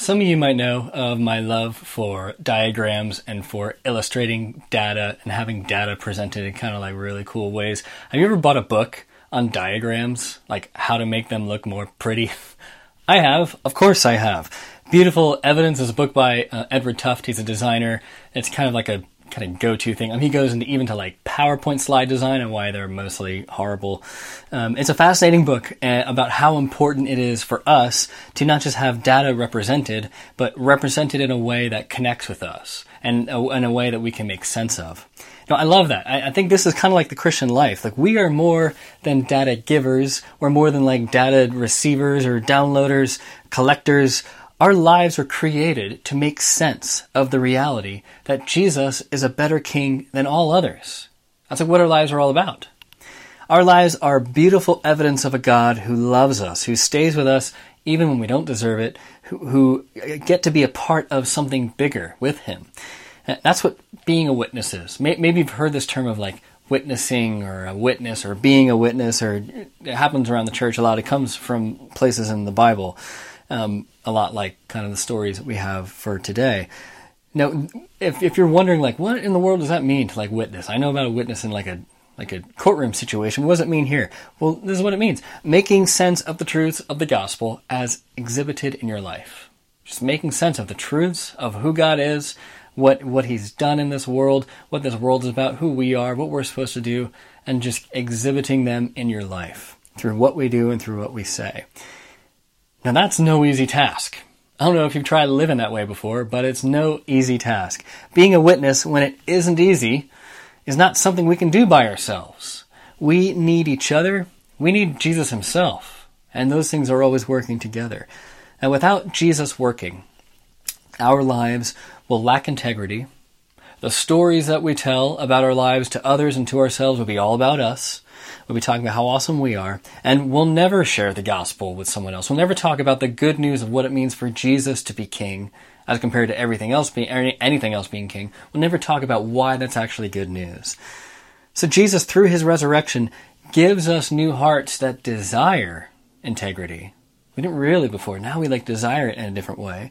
Some of you might know of my love for diagrams and for illustrating data and having data presented in kind of like really cool ways. Have you ever bought a book on diagrams, like how to make them look more pretty? I have. Of course I have. Beautiful Evidence is a book by uh, Edward Tufte. He's a designer. It's kind of like a kind of go-to thing. I mean, he goes into even to like PowerPoint slide design and why they're mostly horrible. Um, it's a fascinating book uh, about how important it is for us to not just have data represented, but represented in a way that connects with us and uh, in a way that we can make sense of. Know, I love that. I, I think this is kind of like the Christian life. Like we are more than data givers. We're more than like data receivers or downloaders, collectors our lives were created to make sense of the reality that Jesus is a better king than all others. That's what our lives are all about. Our lives are beautiful evidence of a God who loves us, who stays with us even when we don't deserve it, who, who get to be a part of something bigger with Him. That's what being a witness is. Maybe you've heard this term of like witnessing or a witness or being a witness, or it happens around the church a lot. It comes from places in the Bible um, a lot like kind of the stories that we have for today. Now, if if you're wondering like what in the world does that mean to like witness? I know about a witness in like a like a courtroom situation. What does it mean here? Well, this is what it means: making sense of the truths of the gospel as exhibited in your life. Just making sense of the truths of who God is, what what He's done in this world, what this world is about, who we are, what we're supposed to do, and just exhibiting them in your life through what we do and through what we say. Now that's no easy task. I don't know if you've tried living that way before, but it's no easy task. Being a witness when it isn't easy is not something we can do by ourselves. We need each other. We need Jesus himself. And those things are always working together. And without Jesus working, our lives will lack integrity. The stories that we tell about our lives to others and to ourselves will be all about us. We'll be talking about how awesome we are, and we'll never share the gospel with someone else. We'll never talk about the good news of what it means for Jesus to be king as compared to everything else being anything else being king. We'll never talk about why that's actually good news. So Jesus, through his resurrection, gives us new hearts that desire integrity. We didn't really before. Now we like desire it in a different way.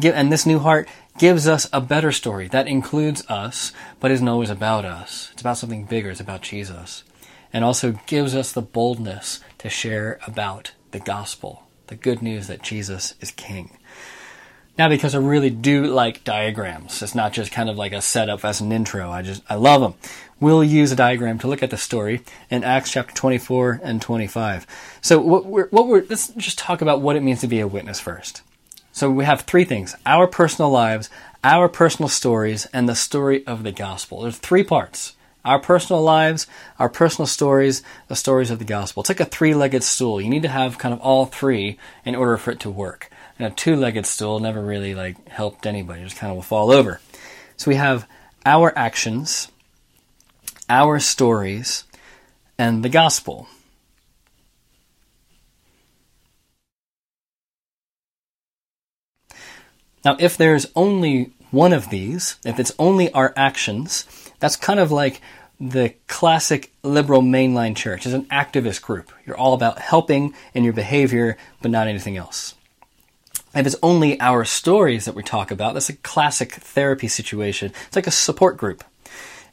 And this new heart gives us a better story that includes us, but isn't always about us. It's about something bigger. It's about Jesus and also gives us the boldness to share about the gospel, the good news that Jesus is King. Now, because I really do like diagrams, it's not just kind of like a setup as an intro. I just, I love them. We'll use a diagram to look at the story in Acts chapter 24 and 25. So what we're, what we're, let's just talk about what it means to be a witness first. So we have three things. Our personal lives, our personal stories, and the story of the gospel. There's three parts our personal lives, our personal stories, the stories of the gospel. It's like a three legged stool. You need to have kind of all three in order for it to work. And a two legged stool never really like helped anybody, it just kind of will fall over. So we have our actions, our stories, and the gospel. Now, if there's only one of these, if it's only our actions, that's kind of like the classic liberal mainline church. It's an activist group. You're all about helping in your behavior, but not anything else. If it's only our stories that we talk about, that's a classic therapy situation. It's like a support group.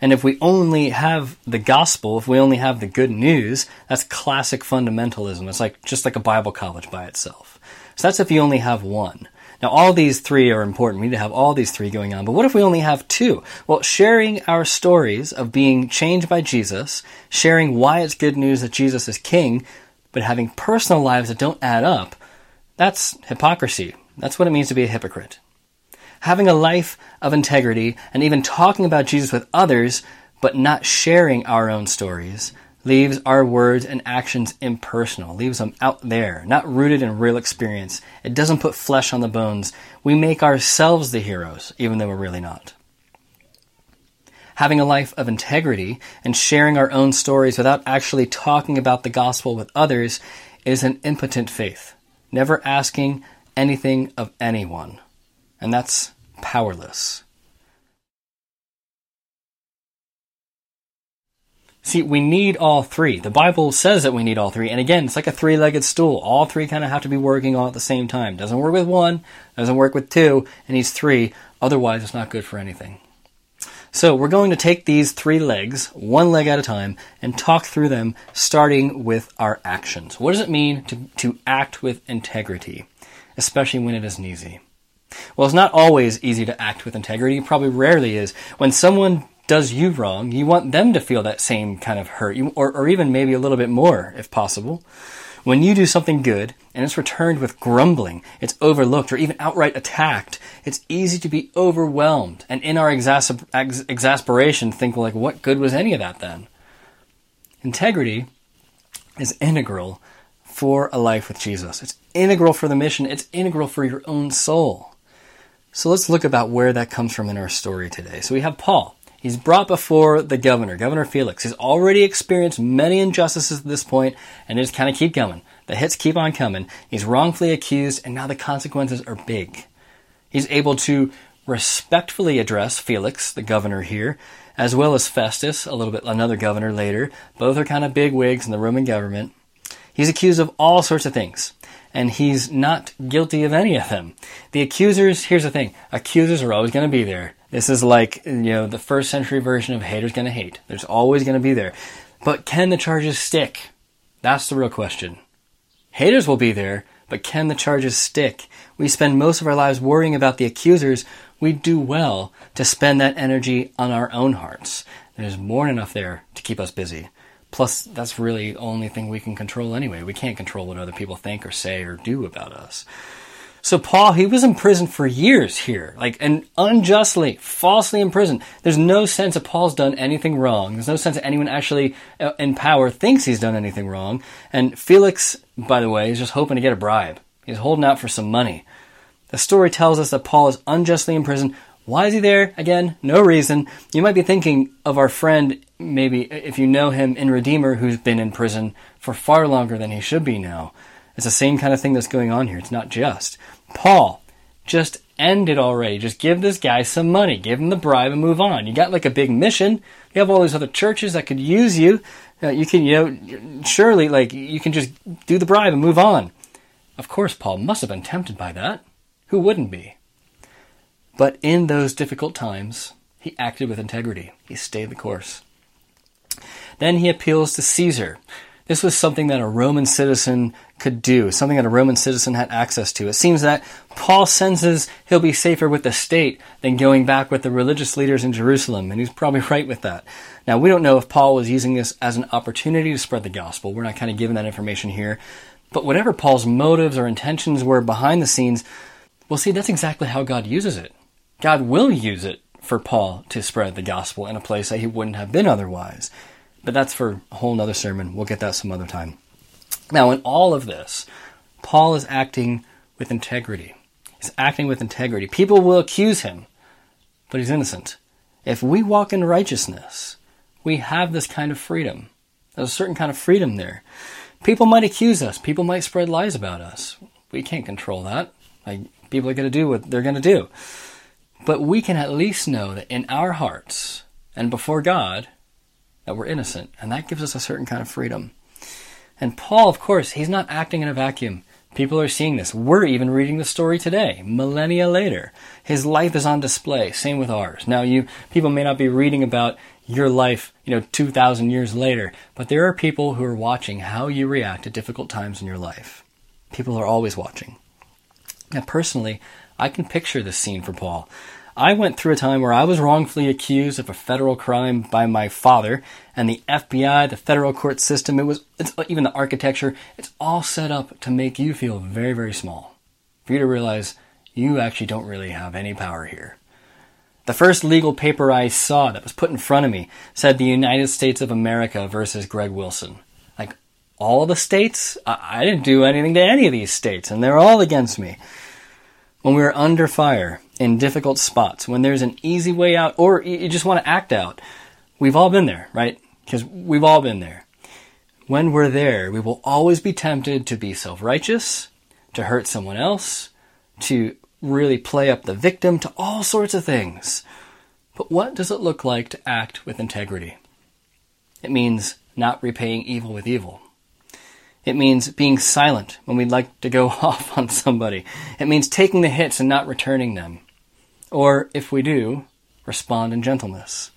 And if we only have the gospel, if we only have the good news, that's classic fundamentalism. It's like just like a Bible college by itself. So that's if you only have one. Now, all these three are important. We need to have all these three going on. But what if we only have two? Well, sharing our stories of being changed by Jesus, sharing why it's good news that Jesus is king, but having personal lives that don't add up, that's hypocrisy. That's what it means to be a hypocrite. Having a life of integrity and even talking about Jesus with others, but not sharing our own stories, leaves our words and actions impersonal, leaves them out there, not rooted in real experience. It doesn't put flesh on the bones. We make ourselves the heroes, even though we're really not. Having a life of integrity and sharing our own stories without actually talking about the gospel with others is an impotent faith, never asking anything of anyone. And that's powerless. See, we need all three. The Bible says that we need all three. And again, it's like a three legged stool. All three kind of have to be working all at the same time. Doesn't work with one, doesn't work with two, and needs three. Otherwise, it's not good for anything. So, we're going to take these three legs, one leg at a time, and talk through them, starting with our actions. What does it mean to, to act with integrity, especially when it isn't easy? Well, it's not always easy to act with integrity, probably rarely is. When someone does you wrong, you want them to feel that same kind of hurt, or, or even maybe a little bit more if possible. When you do something good and it's returned with grumbling, it's overlooked or even outright attacked, it's easy to be overwhelmed and in our exasper- ex- exasperation think, like, what good was any of that then? Integrity is integral for a life with Jesus. It's integral for the mission. It's integral for your own soul. So let's look about where that comes from in our story today. So we have Paul. He's brought before the governor, Governor Felix. He's already experienced many injustices at this point, and they just kind of keep coming. The hits keep on coming. He's wrongfully accused, and now the consequences are big. He's able to respectfully address Felix, the governor here, as well as Festus, a little bit another governor later. Both are kind of big wigs in the Roman government. He's accused of all sorts of things, and he's not guilty of any of them. The accusers, here's the thing accusers are always going to be there. This is like, you know, the first century version of haters gonna hate. There's always gonna be there. But can the charges stick? That's the real question. Haters will be there, but can the charges stick? We spend most of our lives worrying about the accusers. We do well to spend that energy on our own hearts. There's more than enough there to keep us busy. Plus, that's really the only thing we can control anyway. We can't control what other people think or say or do about us. So Paul, he was in prison for years here, like, and unjustly, falsely in prison. There's no sense that Paul's done anything wrong. There's no sense that anyone actually uh, in power thinks he's done anything wrong. And Felix, by the way, is just hoping to get a bribe. He's holding out for some money. The story tells us that Paul is unjustly in prison. Why is he there? Again, no reason. You might be thinking of our friend, maybe if you know him in Redeemer, who's been in prison for far longer than he should be now. It's the same kind of thing that's going on here. It's not just. Paul, just end it already. Just give this guy some money. Give him the bribe and move on. You got like a big mission. You have all these other churches that could use you. Uh, you can, you know, surely like you can just do the bribe and move on. Of course, Paul must have been tempted by that. Who wouldn't be? But in those difficult times, he acted with integrity. He stayed the course. Then he appeals to Caesar. This was something that a Roman citizen could do, something that a Roman citizen had access to. It seems that Paul senses he'll be safer with the state than going back with the religious leaders in Jerusalem, and he's probably right with that. Now, we don't know if Paul was using this as an opportunity to spread the gospel. We're not kind of given that information here. But whatever Paul's motives or intentions were behind the scenes, well, see, that's exactly how God uses it. God will use it for Paul to spread the gospel in a place that he wouldn't have been otherwise. But that's for a whole nother sermon. We'll get that some other time. Now, in all of this, Paul is acting with integrity. He's acting with integrity. People will accuse him, but he's innocent. If we walk in righteousness, we have this kind of freedom. There's a certain kind of freedom there. People might accuse us. People might spread lies about us. We can't control that. Like, people are going to do what they're going to do. But we can at least know that in our hearts and before God, that we're innocent, and that gives us a certain kind of freedom. And Paul, of course, he's not acting in a vacuum. People are seeing this. We're even reading the story today, millennia later. His life is on display. Same with ours. Now, you people may not be reading about your life, you know, 2,000 years later, but there are people who are watching how you react to difficult times in your life. People are always watching. Now, personally, I can picture this scene for Paul. I went through a time where I was wrongfully accused of a federal crime by my father, and the FBI, the federal court system, it was it's, uh, even the architecture, it's all set up to make you feel very, very small. For you to realize you actually don't really have any power here. The first legal paper I saw that was put in front of me said the United States of America versus Greg Wilson. Like, all the states? I, I didn't do anything to any of these states, and they're all against me. When we are under fire, in difficult spots, when there's an easy way out, or you just want to act out. We've all been there, right? Because we've all been there. When we're there, we will always be tempted to be self righteous, to hurt someone else, to really play up the victim, to all sorts of things. But what does it look like to act with integrity? It means not repaying evil with evil. It means being silent when we'd like to go off on somebody. It means taking the hits and not returning them. Or, if we do, respond in gentleness.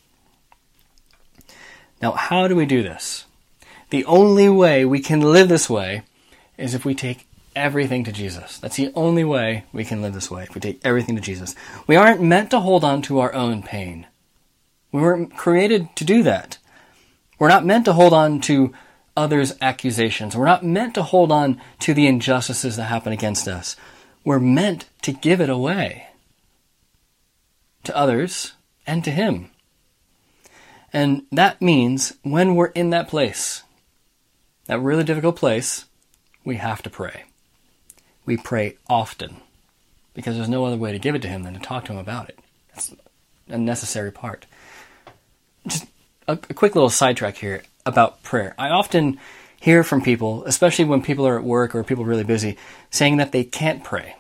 Now, how do we do this? The only way we can live this way is if we take everything to Jesus. That's the only way we can live this way, if we take everything to Jesus. We aren't meant to hold on to our own pain. We weren't created to do that. We're not meant to hold on to others' accusations. We're not meant to hold on to the injustices that happen against us. We're meant to give it away to others and to Him. And that means when we're in that place, that really difficult place, we have to pray. We pray often because there's no other way to give it to Him than to talk to Him about it. That's a necessary part. Just a, a quick little sidetrack here about prayer. I often hear from people, especially when people are at work or people really busy, saying that they can't pray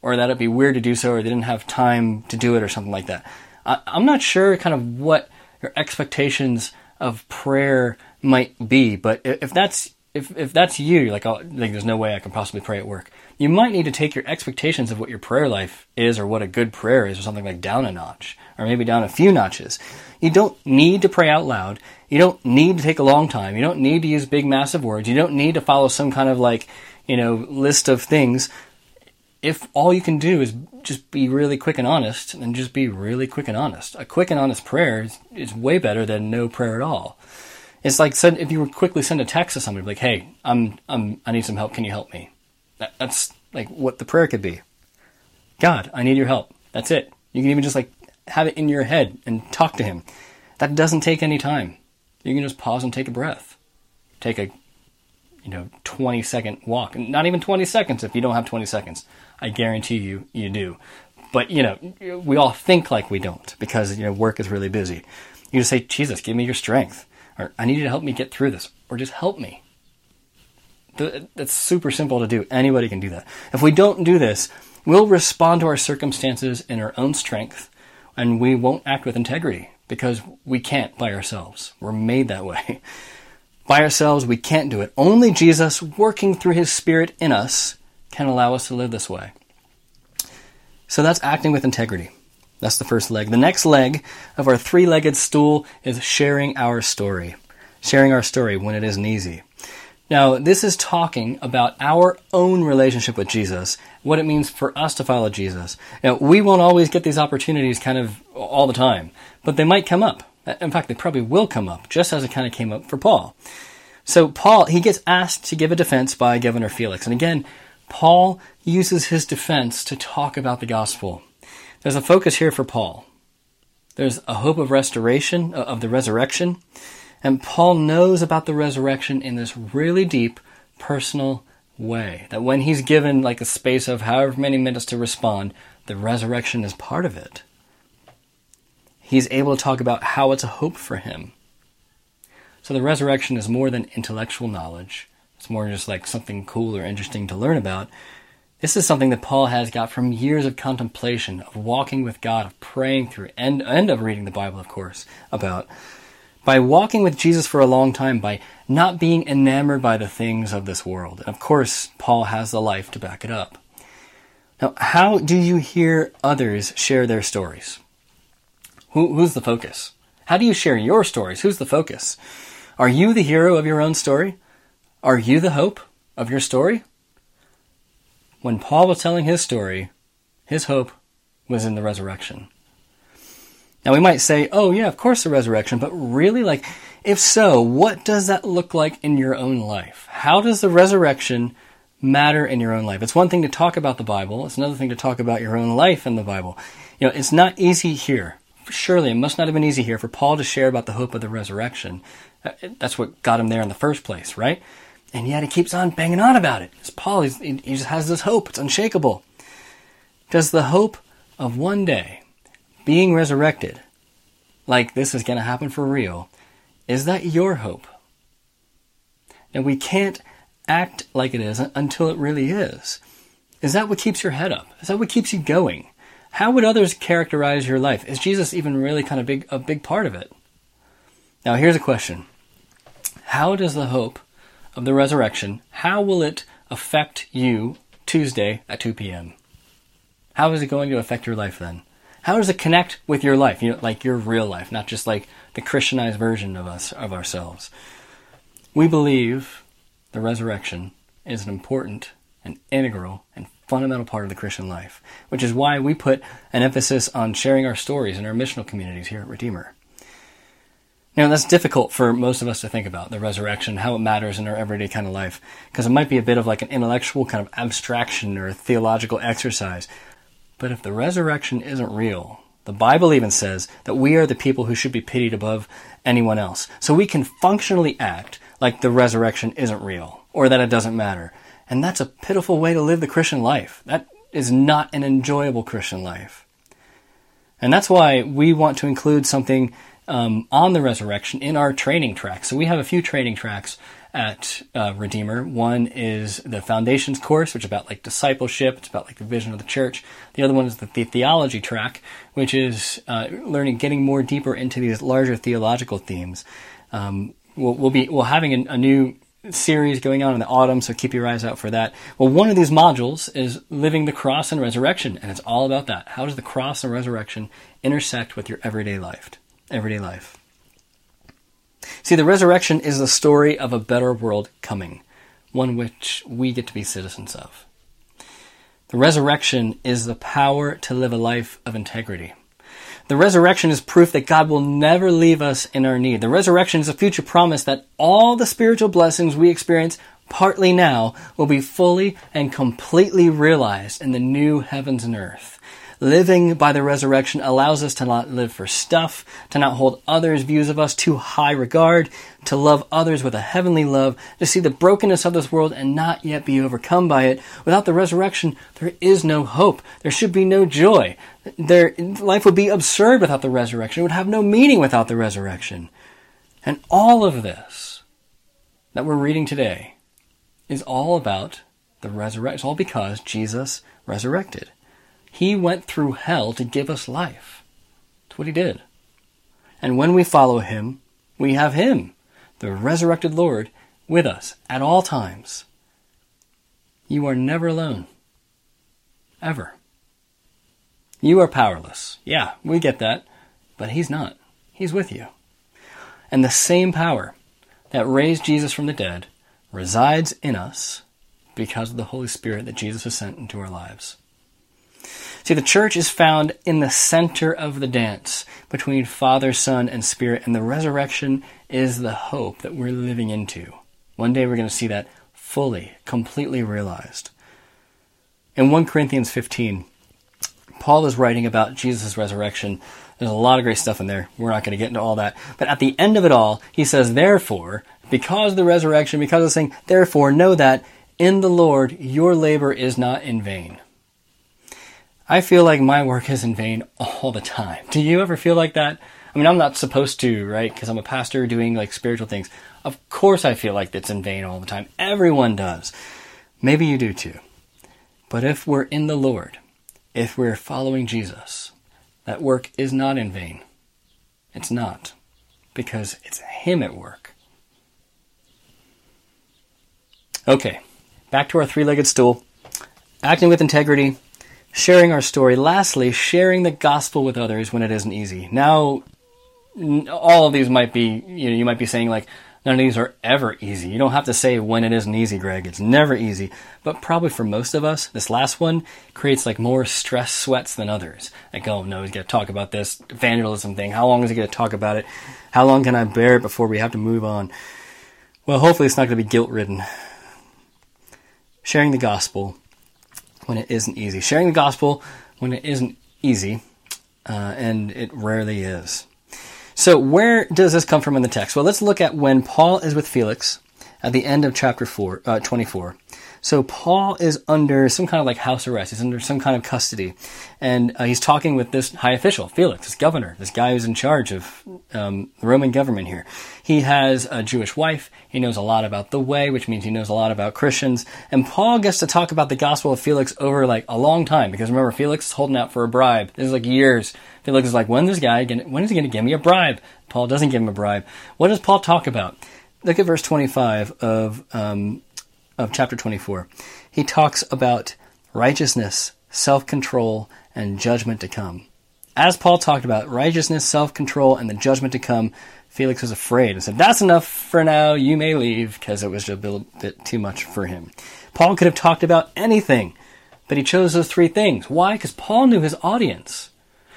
or that it'd be weird to do so or they didn't have time to do it or something like that. I, I'm not sure kind of what your expectations of prayer might be, but if that's if, if that's you, you're like, oh, like, there's no way I can possibly pray at work. You might need to take your expectations of what your prayer life is or what a good prayer is or something like down a notch or maybe down a few notches. You don't need to pray out loud. You don't need to take a long time. You don't need to use big, massive words. You don't need to follow some kind of like, you know, list of things. If all you can do is just be really quick and honest, then just be really quick and honest. A quick and honest prayer is, is way better than no prayer at all. It's like send, if you would quickly send a text to somebody like, "Hey, I'm I'm I need some help. Can you help me?" That, that's like what the prayer could be. God, I need your help. That's it. You can even just like have it in your head and talk to him. That doesn't take any time. You can just pause and take a breath. Take a you know 20 second walk. Not even 20 seconds if you don't have 20 seconds. I guarantee you you do. But you know, we all think like we don't because you know work is really busy. You just say, "Jesus, give me your strength." Or I need you to help me get through this. Or just help me. That's super simple to do. Anybody can do that. If we don't do this, we'll respond to our circumstances in our own strength and we won't act with integrity because we can't by ourselves. We're made that way. By ourselves, we can't do it. Only Jesus, working through his Spirit in us, can allow us to live this way. So that's acting with integrity. That's the first leg. The next leg of our three legged stool is sharing our story. Sharing our story when it isn't easy. Now, this is talking about our own relationship with Jesus, what it means for us to follow Jesus. Now, we won't always get these opportunities kind of all the time, but they might come up. In fact, they probably will come up, just as it kind of came up for Paul. So, Paul, he gets asked to give a defense by Governor Felix. And again, Paul uses his defense to talk about the gospel. There's a focus here for Paul. There's a hope of restoration, of the resurrection. And Paul knows about the resurrection in this really deep, personal way. That when he's given like a space of however many minutes to respond, the resurrection is part of it. He's able to talk about how it's a hope for him. So the resurrection is more than intellectual knowledge. It's more just like something cool or interesting to learn about. This is something that Paul has got from years of contemplation, of walking with God, of praying through, and, and of reading the Bible, of course, about by walking with Jesus for a long time, by not being enamored by the things of this world. And of course, Paul has the life to back it up. Now, how do you hear others share their stories? Who, who's the focus? How do you share your stories? Who's the focus? Are you the hero of your own story? Are you the hope of your story? When Paul was telling his story, his hope was in the resurrection. Now we might say, oh yeah, of course the resurrection, but really like, if so, what does that look like in your own life? How does the resurrection matter in your own life? It's one thing to talk about the Bible. It's another thing to talk about your own life in the Bible. You know, it's not easy here. Surely it must not have been easy here for Paul to share about the hope of the resurrection. Uh, that's what got him there in the first place, right? And yet he keeps on banging on about it. It's Paul, he just has this hope. It's unshakable. Does the hope of one day being resurrected, like this is going to happen for real, is that your hope? And we can't act like it is until it really is. Is that what keeps your head up? Is that what keeps you going? How would others characterize your life? Is Jesus even really kind of big a big part of it? Now here's a question. how does the hope of the resurrection, how will it affect you Tuesday at 2 p.m.? How is it going to affect your life then? How does it connect with your life? You know, like your real life, not just like the Christianized version of us of ourselves. We believe the resurrection is an important and integral and fundamental part of the Christian life, which is why we put an emphasis on sharing our stories in our missional communities here at Redeemer. Now, that's difficult for most of us to think about the resurrection, how it matters in our everyday kind of life, because it might be a bit of like an intellectual kind of abstraction or a theological exercise. But if the resurrection isn't real, the Bible even says that we are the people who should be pitied above anyone else. So we can functionally act like the resurrection isn't real or that it doesn't matter. And that's a pitiful way to live the Christian life. That is not an enjoyable Christian life. And that's why we want to include something um, on the resurrection in our training tracks. So we have a few training tracks at uh, Redeemer. One is the Foundations course, which is about like discipleship. It's about like the vision of the church. The other one is the, the theology track, which is uh, learning, getting more deeper into these larger theological themes. Um, we'll, we'll, be we'll having a, a new series going on in the autumn, so keep your eyes out for that. Well, one of these modules is living the cross and resurrection, and it's all about that. How does the cross and resurrection intersect with your everyday life? Everyday life. See, the resurrection is the story of a better world coming, one which we get to be citizens of. The resurrection is the power to live a life of integrity. The resurrection is proof that God will never leave us in our need. The resurrection is a future promise that all the spiritual blessings we experience partly now will be fully and completely realized in the new heavens and earth. Living by the resurrection allows us to not live for stuff, to not hold others' views of us too high regard, to love others with a heavenly love, to see the brokenness of this world and not yet be overcome by it. Without the resurrection, there is no hope. There should be no joy. There, life would be absurd without the resurrection. It would have no meaning without the resurrection. And all of this that we're reading today is all about the resurrection. It's all because Jesus resurrected. He went through hell to give us life. That's what he did. And when we follow him, we have him, the resurrected Lord, with us at all times. You are never alone. Ever. You are powerless. Yeah, we get that. But he's not. He's with you. And the same power that raised Jesus from the dead resides in us because of the Holy Spirit that Jesus has sent into our lives. See, the church is found in the center of the dance between Father, Son, and Spirit, and the resurrection is the hope that we're living into. One day we're going to see that fully, completely realized. In 1 Corinthians 15, Paul is writing about Jesus' resurrection. There's a lot of great stuff in there. We're not going to get into all that. But at the end of it all, he says, Therefore, because of the resurrection, because of the saying, therefore, know that in the Lord your labor is not in vain. I feel like my work is in vain all the time. Do you ever feel like that? I mean, I'm not supposed to, right? Because I'm a pastor doing like spiritual things. Of course, I feel like it's in vain all the time. Everyone does. Maybe you do too. But if we're in the Lord, if we're following Jesus, that work is not in vain. It's not. Because it's Him at work. Okay, back to our three legged stool. Acting with integrity, sharing our story. Lastly, sharing the gospel with others when it isn't easy. Now, all of these might be, you know, you might be saying like, none of these are ever easy. You don't have to say when it isn't easy, Greg. It's never easy. But probably for most of us, this last one creates like more stress sweats than others. Like, oh no, he's got to talk about this evangelism thing. How long is he going to talk about it? How long can I bear it before we have to move on? Well, hopefully it's not going to be guilt ridden. Sharing the gospel when it isn't easy. Sharing the gospel when it isn't easy, uh, and it rarely is. So, where does this come from in the text? Well, let's look at when Paul is with Felix at the end of chapter four, uh, 24. So Paul is under some kind of like house arrest. He's under some kind of custody, and uh, he's talking with this high official, Felix, this governor, this guy who's in charge of um, the Roman government here. He has a Jewish wife. He knows a lot about the way, which means he knows a lot about Christians. And Paul gets to talk about the gospel of Felix over like a long time because remember, Felix is holding out for a bribe. This is like years. Felix is like, when this guy, gonna, when is he going to give me a bribe? Paul doesn't give him a bribe. What does Paul talk about? look at verse 25 of, um, of chapter 24. He talks about righteousness, self control, and judgment to come. As Paul talked about righteousness, self control, and the judgment to come, Felix was afraid and said, That's enough for now, you may leave, because it was a bit too much for him. Paul could have talked about anything, but he chose those three things. Why? Because Paul knew his audience.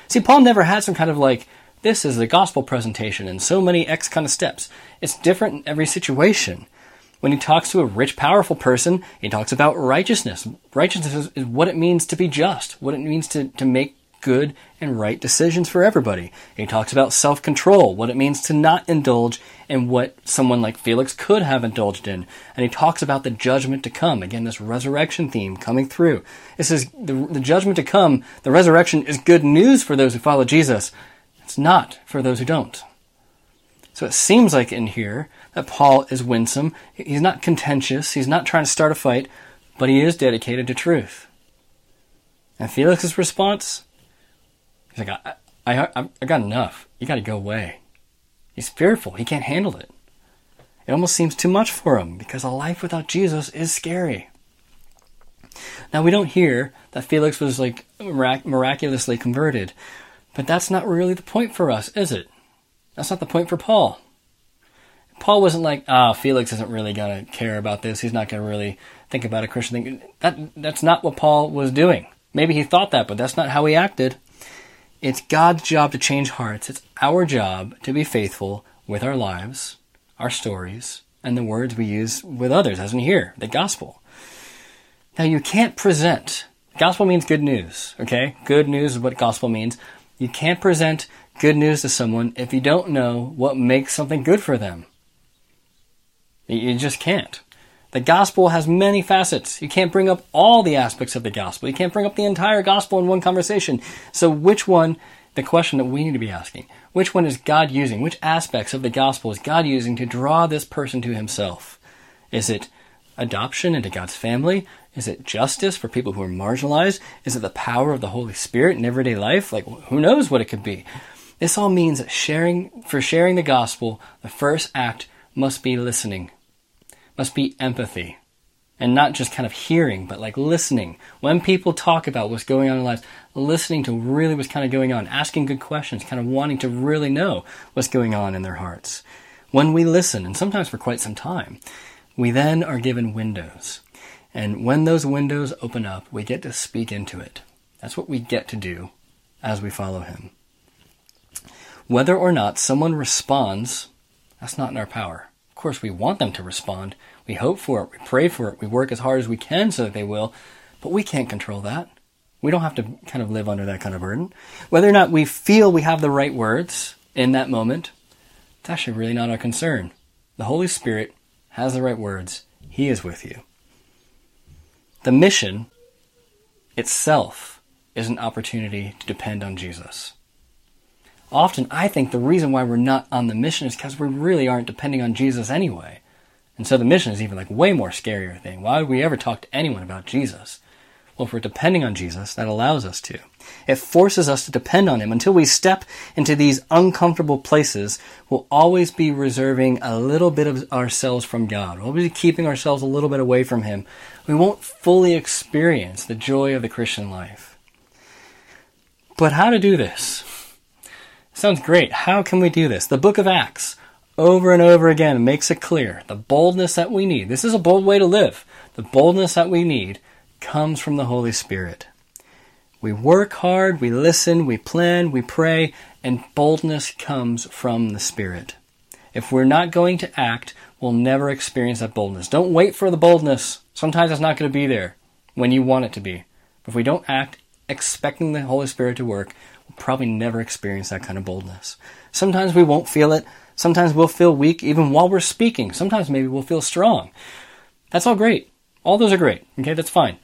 See, Paul never had some kind of like, this is the gospel presentation and so many X kind of steps. It's different in every situation. When he talks to a rich, powerful person, he talks about righteousness. Righteousness is, what it means to be just, what it means to, to make good and right decisions for everybody. He talks about self control, what it means to not indulge in what someone like Felix could have indulged in. And he talks about the judgment to come. Again, this resurrection theme coming through. It says the, the judgment to come, the resurrection is good news for those who follow Jesus. It's not for those who don't. So it seems like in here that Paul is winsome. He's not contentious. He's not trying to start a fight, but he is dedicated to truth. And Felix's response He's like, I, I, I, got enough. You got to go away. He's fearful. He can't handle it. It almost seems too much for him because a life without Jesus is scary. Now, we don't hear that Felix was like mirac- miraculously converted, but that's not really the point for us, is it? That's not the point for Paul. Paul wasn't like, ah, Felix isn't really going to care about this. He's not going to really think about a Christian thing. That, that's not what Paul was doing. Maybe he thought that, but that's not how he acted. It's God's job to change hearts. It's our job to be faithful with our lives, our stories, and the words we use with others, as in here, the gospel. Now, you can't present, gospel means good news, okay? Good news is what gospel means. You can't present good news to someone if you don't know what makes something good for them. You just can't. The gospel has many facets. You can't bring up all the aspects of the gospel. You can't bring up the entire gospel in one conversation. So, which one, the question that we need to be asking, which one is God using? Which aspects of the gospel is God using to draw this person to himself? Is it adoption into God's family? Is it justice for people who are marginalized? Is it the power of the Holy Spirit in everyday life? Like, who knows what it could be? This all means that sharing, for sharing the gospel, the first act must be listening must be empathy. And not just kind of hearing, but like listening. When people talk about what's going on in lives, listening to really what's kind of going on, asking good questions, kind of wanting to really know what's going on in their hearts. When we listen, and sometimes for quite some time, we then are given windows. And when those windows open up, we get to speak into it. That's what we get to do as we follow Him. Whether or not someone responds, that's not in our power. Of course, we want them to respond. We hope for it. We pray for it. We work as hard as we can so that they will. But we can't control that. We don't have to kind of live under that kind of burden. Whether or not we feel we have the right words in that moment, it's actually really not our concern. The Holy Spirit has the right words. He is with you. The mission itself is an opportunity to depend on Jesus often I think the reason why we're not on the mission is because we really aren't depending on Jesus anyway. And so the mission is even like way more scarier thing. Why would we ever talk to anyone about Jesus? Well, if we're depending on Jesus, that allows us to. It forces us to depend on Him. Until we step into these uncomfortable places, we'll always be reserving a little bit of ourselves from God. We'll be keeping ourselves a little bit away from Him. We won't fully experience the joy of the Christian life. But how to do this? Sounds great. How can we do this? The book of Acts, over and over again, makes it clear the boldness that we need. This is a bold way to live. The boldness that we need comes from the Holy Spirit. We work hard, we listen, we plan, we pray, and boldness comes from the Spirit. If we're not going to act, we'll never experience that boldness. Don't wait for the boldness. Sometimes it's not going to be there when you want it to be. If we don't act expecting the Holy Spirit to work, we'll probably never experience that kind of boldness. Sometimes we won't feel it. Sometimes we'll feel weak even while we're speaking. Sometimes maybe we'll feel strong. That's all great. All those are great. Okay, that's fine.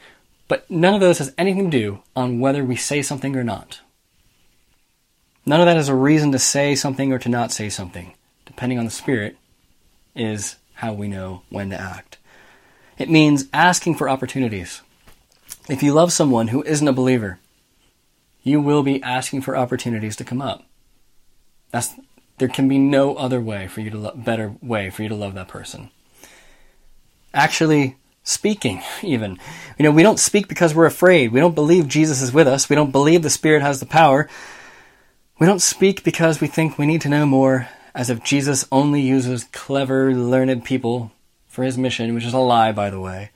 But none of those has anything to do on whether we say something or not. None of that is a reason to say something or to not say something. Depending on the Spirit, is how we know when to act. It means asking for opportunities. If you love someone who isn't a believer, you will be asking for opportunities to come up. That's There can be no other way for you to lo- better way for you to love that person. Actually speaking even. You know, we don't speak because we're afraid. We don't believe Jesus is with us. We don't believe the Spirit has the power. We don't speak because we think we need to know more as if Jesus only uses clever, learned people for his mission, which is a lie, by the way.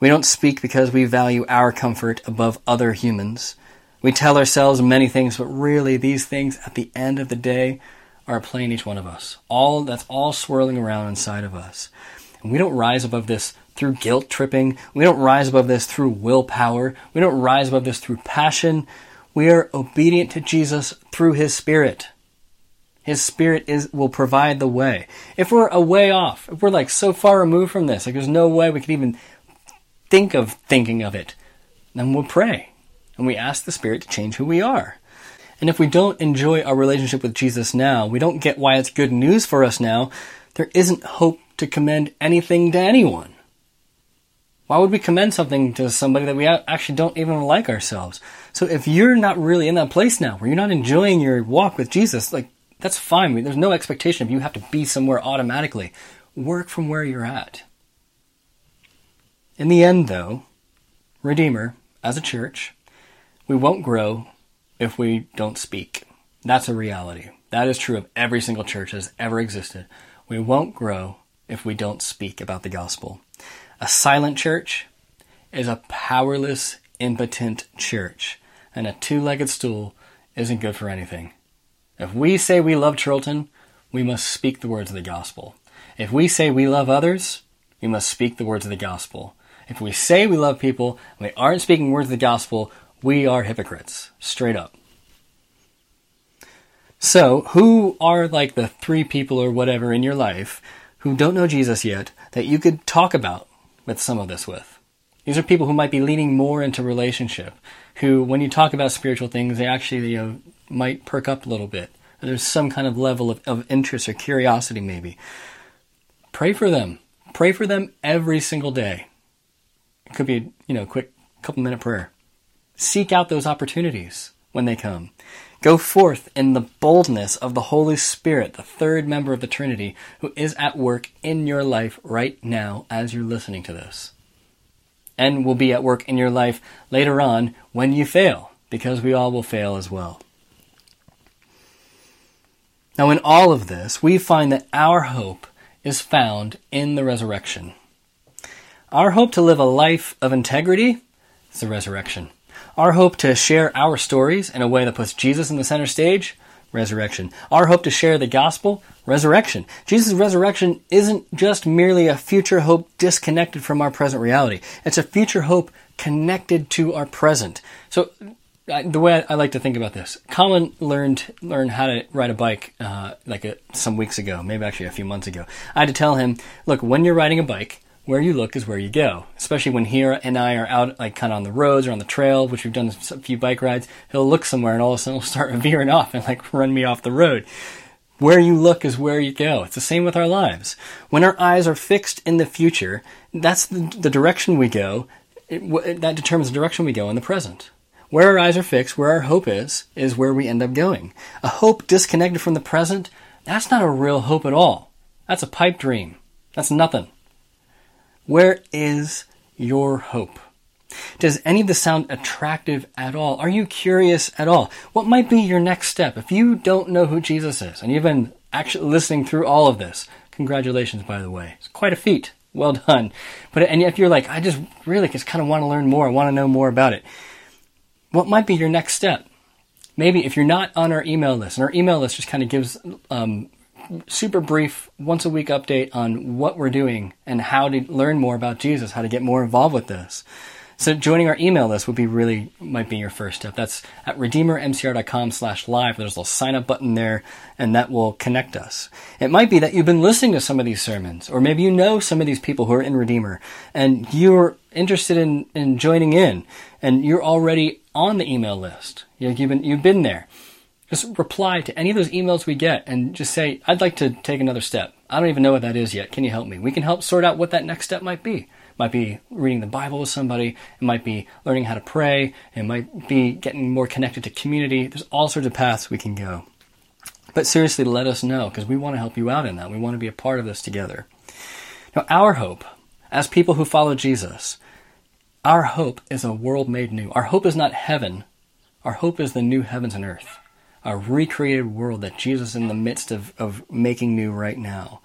We don't speak because we value our comfort above other humans. We tell ourselves many things, but really these things at the end of the day are playing each one of us. All that's all swirling around inside of us. And we don't rise above this through guilt tripping. We don't rise above this through willpower. We don't rise above this through passion. We are obedient to Jesus through his spirit. His spirit is will provide the way. If we're a way off, if we're like so far removed from this, like there's no way we could even think of thinking of it, then we'll pray and we ask the spirit to change who we are. And if we don't enjoy our relationship with Jesus now, we don't get why it's good news for us now, there isn't hope to commend anything to anyone. Why would we commend something to somebody that we actually don't even like ourselves? So if you're not really in that place now, where you're not enjoying your walk with Jesus, like, that's fine. There's no expectation of you have to be somewhere automatically. Work from where you're at. In the end, though, Redeemer, as a church, we won't grow if we don't speak. That's a reality. That is true of every single church that has ever existed. We won't grow if we don't speak about the gospel. A silent church is a powerless, impotent church, and a two legged stool isn't good for anything. If we say we love Chorlton, we must speak the words of the gospel. If we say we love others, we must speak the words of the gospel. If we say we love people and we aren't speaking words of the gospel, we are hypocrites, straight up. So, who are like the three people or whatever in your life who don't know Jesus yet that you could talk about with some of this with? These are people who might be leaning more into relationship, who, when you talk about spiritual things, they actually you know, might perk up a little bit. There's some kind of level of, of interest or curiosity, maybe. Pray for them. Pray for them every single day. It could be, you know, a quick couple minute prayer. Seek out those opportunities when they come. Go forth in the boldness of the Holy Spirit, the third member of the Trinity, who is at work in your life right now as you're listening to this. And will be at work in your life later on when you fail, because we all will fail as well. Now, in all of this, we find that our hope is found in the resurrection. Our hope to live a life of integrity is the resurrection. Our hope to share our stories in a way that puts Jesus in the center stage, resurrection. Our hope to share the gospel, resurrection. Jesus' resurrection isn't just merely a future hope disconnected from our present reality. It's a future hope connected to our present. So the way I like to think about this, Colin learned learned how to ride a bike uh, like a, some weeks ago, maybe actually a few months ago. I had to tell him, look, when you're riding a bike, where you look is where you go. Especially when he and I are out, like kind of on the roads or on the trail, which we've done a few bike rides. He'll look somewhere and all of a sudden he'll start veering off and like run me off the road. Where you look is where you go. It's the same with our lives. When our eyes are fixed in the future, that's the, the direction we go. It, that determines the direction we go in the present. Where our eyes are fixed, where our hope is, is where we end up going. A hope disconnected from the present, that's not a real hope at all. That's a pipe dream. That's nothing. Where is your hope? Does any of this sound attractive at all? Are you curious at all? What might be your next step? If you don't know who Jesus is and you've been actually listening through all of this, congratulations, by the way. It's quite a feat. Well done. But and if you're like, I just really just kind of want to learn more, I want to know more about it. What might be your next step? Maybe if you're not on our email list, and our email list just kind of gives um, super brief, once a week update on what we're doing and how to learn more about Jesus, how to get more involved with this. So joining our email list would be really might be your first step. That's at redeemermcr.com slash live. There's a little sign up button there and that will connect us. It might be that you've been listening to some of these sermons, or maybe you know some of these people who are in Redeemer and you're interested in, in joining in and you're already on the email list. You've been, you've been there. Just reply to any of those emails we get and just say, I'd like to take another step. I don't even know what that is yet. Can you help me? We can help sort out what that next step might be. It might be reading the Bible with somebody. It might be learning how to pray. It might be getting more connected to community. There's all sorts of paths we can go. But seriously, let us know because we want to help you out in that. We want to be a part of this together. Now, our hope, as people who follow Jesus, our hope is a world made new. Our hope is not heaven. Our hope is the new heavens and earth, a recreated world that Jesus is in the midst of, of making new right now,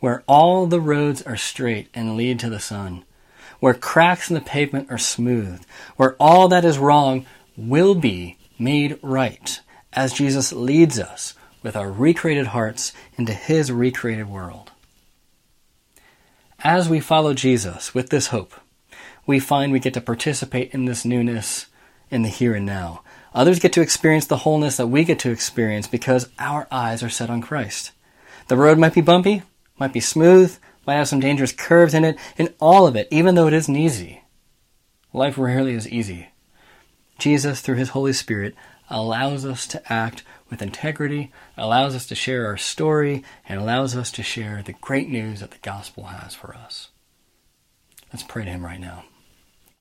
where all the roads are straight and lead to the sun, where cracks in the pavement are smooth, where all that is wrong will be made right as Jesus leads us with our recreated hearts into his recreated world. As we follow Jesus with this hope, we find we get to participate in this newness in the here and now. Others get to experience the wholeness that we get to experience because our eyes are set on Christ. The road might be bumpy, might be smooth, might have some dangerous curves in it, in all of it, even though it isn't easy. Life rarely is easy. Jesus, through his Holy Spirit, allows us to act with integrity, allows us to share our story, and allows us to share the great news that the gospel has for us. Let's pray to him right now.